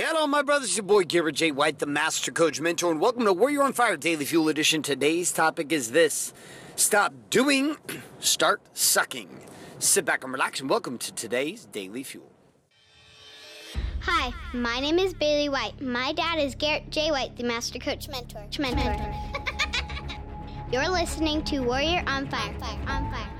Hello, my brothers. Your boy Garrett J. White, the Master Coach Mentor, and welcome to Warrior on Fire Daily Fuel Edition. Today's topic is this Stop doing, start sucking. Sit back and relax, and welcome to today's Daily Fuel. Hi, my name is Bailey White. My dad is Garrett J. White, the Master Coach Mentor. Mentor. You're listening to Warrior on Fire. On Fire.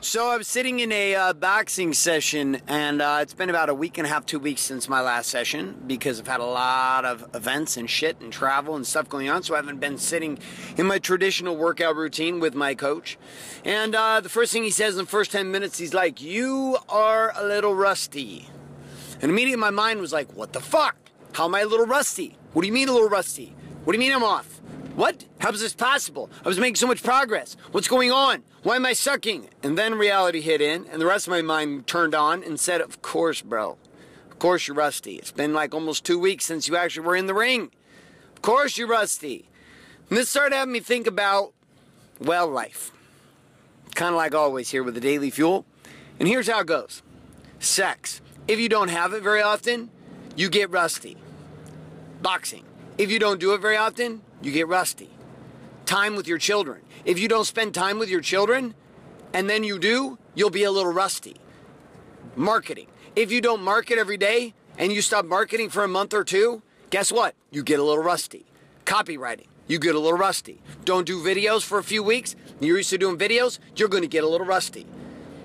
So I'm sitting in a uh, boxing session, and uh, it's been about a week and a half, two weeks since my last session because I've had a lot of events and shit and travel and stuff going on. So I haven't been sitting in my traditional workout routine with my coach. And uh, the first thing he says in the first 10 minutes, he's like, You are a little rusty. And immediately my mind was like, What the fuck? How am I a little rusty? What do you mean a little rusty? What do you mean I'm off? What? How is this possible? I was making so much progress. What's going on? Why am I sucking? And then reality hit in, and the rest of my mind turned on and said, Of course, bro. Of course you're rusty. It's been like almost two weeks since you actually were in the ring. Of course you're rusty. And this started having me think about, well, life. Kind of like always here with the Daily Fuel. And here's how it goes sex. If you don't have it very often, you get rusty. Boxing. If you don't do it very often, you get rusty. Time with your children. If you don't spend time with your children, and then you do, you'll be a little rusty. Marketing. If you don't market every day and you stop marketing for a month or two, guess what? You get a little rusty. Copywriting. You get a little rusty. Don't do videos for a few weeks. You're used to doing videos, you're going to get a little rusty.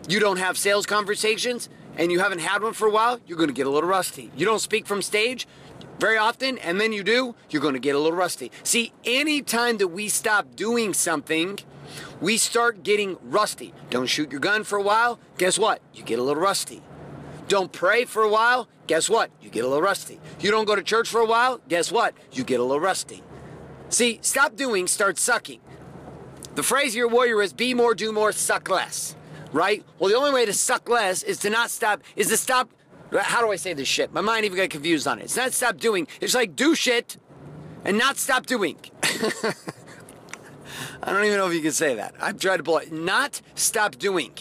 You don't have sales conversations and you haven't had one for a while, you're going to get a little rusty. You don't speak from stage, very often, and then you do, you're going to get a little rusty. See, anytime that we stop doing something, we start getting rusty. Don't shoot your gun for a while, guess what? You get a little rusty. Don't pray for a while, guess what? You get a little rusty. You don't go to church for a while, guess what? You get a little rusty. See, stop doing, start sucking. The phrase your warrior is be more, do more, suck less. Right? Well, the only way to suck less is to not stop, is to stop how do I say this shit? My mind even got confused on it. It's not stop doing. It's like do shit and not stop doing. I don't even know if you can say that. I've tried to pull it. Not stop doing.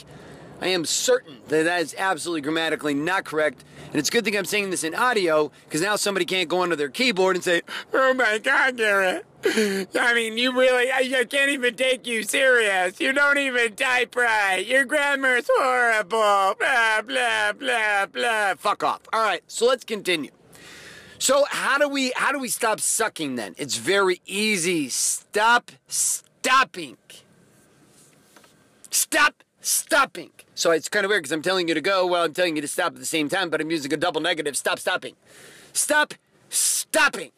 I am certain that that is absolutely grammatically not correct. And it's a good thing I'm saying this in audio because now somebody can't go onto their keyboard and say, Oh my God, Garrett. I mean, you really, I, I can't even take you serious. You don't even type right. Your grammar's horrible. Blah, blah, blah, blah. Fuck off. All right, so let's continue. So how do we how do we stop sucking then? It's very easy. Stop stopping. Stop stopping. So it's kind of weird because I'm telling you to go while I'm telling you to stop at the same time, but I'm using a double negative. Stop stopping. Stop stopping.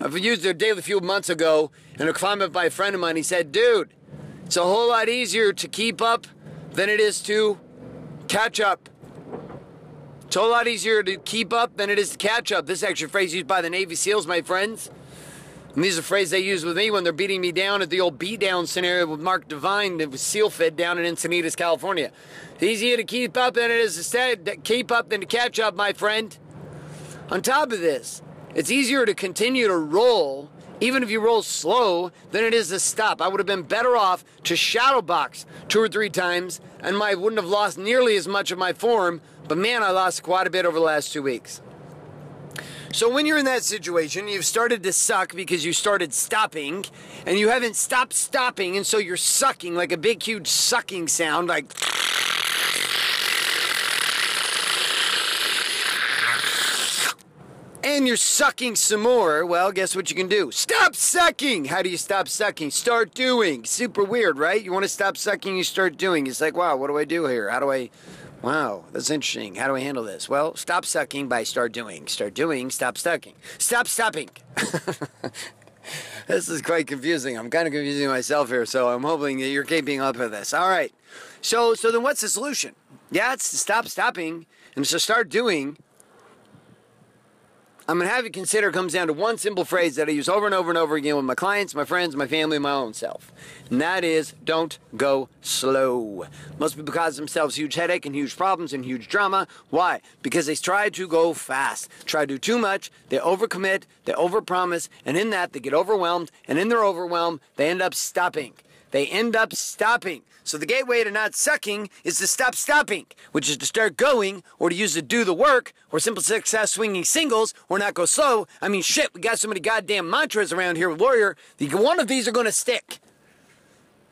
I've used a daily fuel months ago, and a comment by a friend of mine, he said, dude, it's a whole lot easier to keep up than it is to catch up. It's a whole lot easier to keep up than it is to catch up. This is actually a phrase used by the Navy SEALs, my friends. And these are phrases they use with me when they're beating me down at the old beat down scenario with Mark Divine with SEAL Fit down in Encinitas, California. It's easier to keep up than it is to stay, keep up than to catch up, my friend. On top of this, it's easier to continue to roll, even if you roll slow, than it is to stop. I would have been better off to shadow box two or three times, and I wouldn't have lost nearly as much of my form. But man, I lost quite a bit over the last two weeks. So when you're in that situation, you've started to suck because you started stopping, and you haven't stopped stopping, and so you're sucking like a big, huge sucking sound, like. And you're sucking some more. Well, guess what you can do? Stop sucking! How do you stop sucking? Start doing. Super weird, right? You want to stop sucking, you start doing. It's like, wow, what do I do here? How do I Wow, that's interesting. How do I handle this? Well, stop sucking by start doing. Start doing, stop sucking. Stop stopping. this is quite confusing. I'm kind of confusing myself here, so I'm hoping that you're keeping up with this. All right. So, so then what's the solution? Yeah, it's to stop stopping and to start doing I'm going to have you consider comes down to one simple phrase that I use over and over and over again with my clients, my friends, my family, my own self. And that is don't go slow. Most people cause themselves huge headache and huge problems and huge drama. Why? Because they try to go fast, try to do too much, they overcommit, they overpromise, and in that they get overwhelmed, and in their overwhelm, they end up stopping. They end up stopping. So the gateway to not sucking is to stop stopping, which is to start going, or to use to do the work, or simple success swinging singles, or not go slow. I mean, shit, we got so many goddamn mantras around here with Warrior. One of these are going to stick.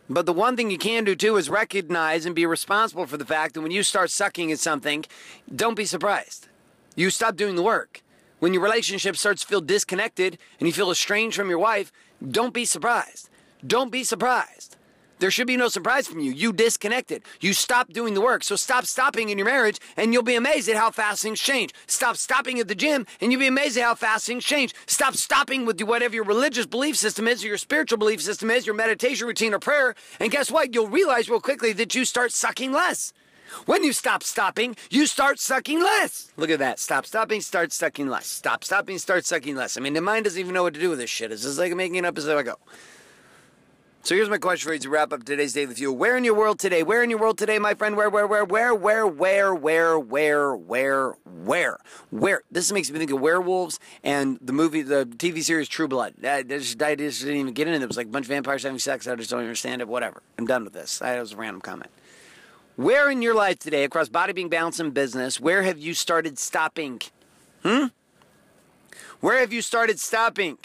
But the one thing you can do too is recognize and be responsible for the fact that when you start sucking at something, don't be surprised. You stop doing the work. When your relationship starts to feel disconnected and you feel estranged from your wife, don't be surprised. Don't be surprised. There should be no surprise from you. You disconnected. You stopped doing the work. So stop stopping in your marriage and you'll be amazed at how fast things change. Stop stopping at the gym and you'll be amazed at how fast things change. Stop stopping with whatever your religious belief system is or your spiritual belief system is, your meditation routine or prayer. And guess what? You'll realize real quickly that you start sucking less. When you stop stopping, you start sucking less. Look at that. Stop stopping, start sucking less. Stop stopping, start sucking less. I mean, the mind doesn't even know what to do with this shit. It's just like making it up as I go. So here's my question for you to wrap up today's Daily Fuel. Where in your world today? Where in your world today, my friend? Where, where, where, where, where, where, where, where, where, where, where? This makes me think of werewolves and the movie, the TV series True Blood. I just, I just didn't even get into it. It was like a bunch of vampires having sex. I just don't understand it. Whatever. I'm done with this. That was a random comment. Where in your life today, across body, being, balance, and business, where have you started stopping? Hmm? Where have you started stopping?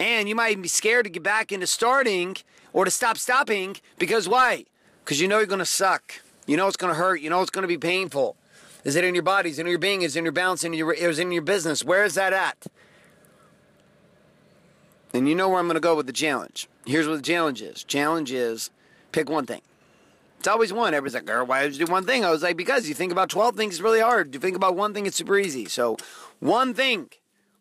And you might even be scared to get back into starting or to stop stopping because why? Because you know you're going to suck. You know it's going to hurt. You know it's going to be painful. Is it in your body? Is it in your being? Is it in your balance? In your, is it in your business? Where is that at? And you know where I'm going to go with the challenge. Here's what the challenge is. Challenge is pick one thing. It's always one. Everybody's like, girl, why did you do one thing? I was like, because you think about 12 things, it's really hard. You think about one thing, it's super easy. So, one thing.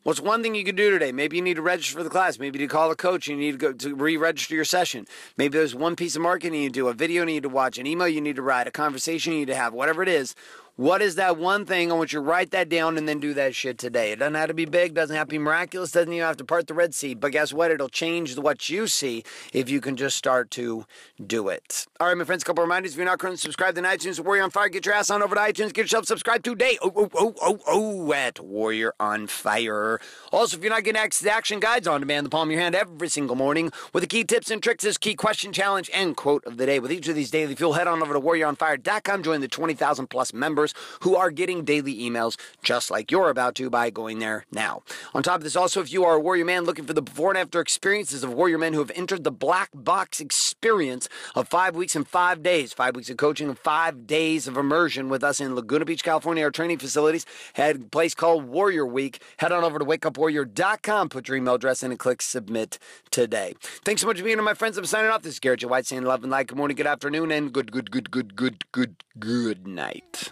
What's one thing you can do today? Maybe you need to register for the class. Maybe you to call a coach. You need to go to re-register your session. Maybe there's one piece of marketing you do, a video you need to watch, an email you need to write, a conversation you need to have, whatever it is. What is that one thing? I want you to write that down and then do that shit today. It doesn't have to be big, doesn't have to be miraculous, doesn't even have to part the Red Sea. But guess what? It'll change what you see if you can just start to do it. All right, my friends, a couple reminders. If you're not currently subscribed to iTunes, Warrior on Fire, get your ass on over to iTunes, get yourself subscribed today. Oh, oh, oh, oh, oh, at Warrior on Fire. Also, if you're not getting access to action guides on demand, the palm of your hand every single morning with the key tips and tricks, this key question challenge and quote of the day. With each of these daily fuel, head on over to warrioronfire.com, join the 20,000 plus members who are getting daily emails just like you're about to by going there now. On top of this, also, if you are a Warrior Man looking for the before and after experiences of Warrior Men who have entered the black box experience of five weeks and five days, five weeks of coaching and five days of immersion with us in Laguna Beach, California, our training facilities, had a place called Warrior Week. Head on over to wakeupwarrior.com, put your email address in, and click submit today. Thanks so much for being here, my friends. I'm signing off. This is Garrett. White saying love and light. Good morning, good afternoon, and good, good, good, good, good, good, good night.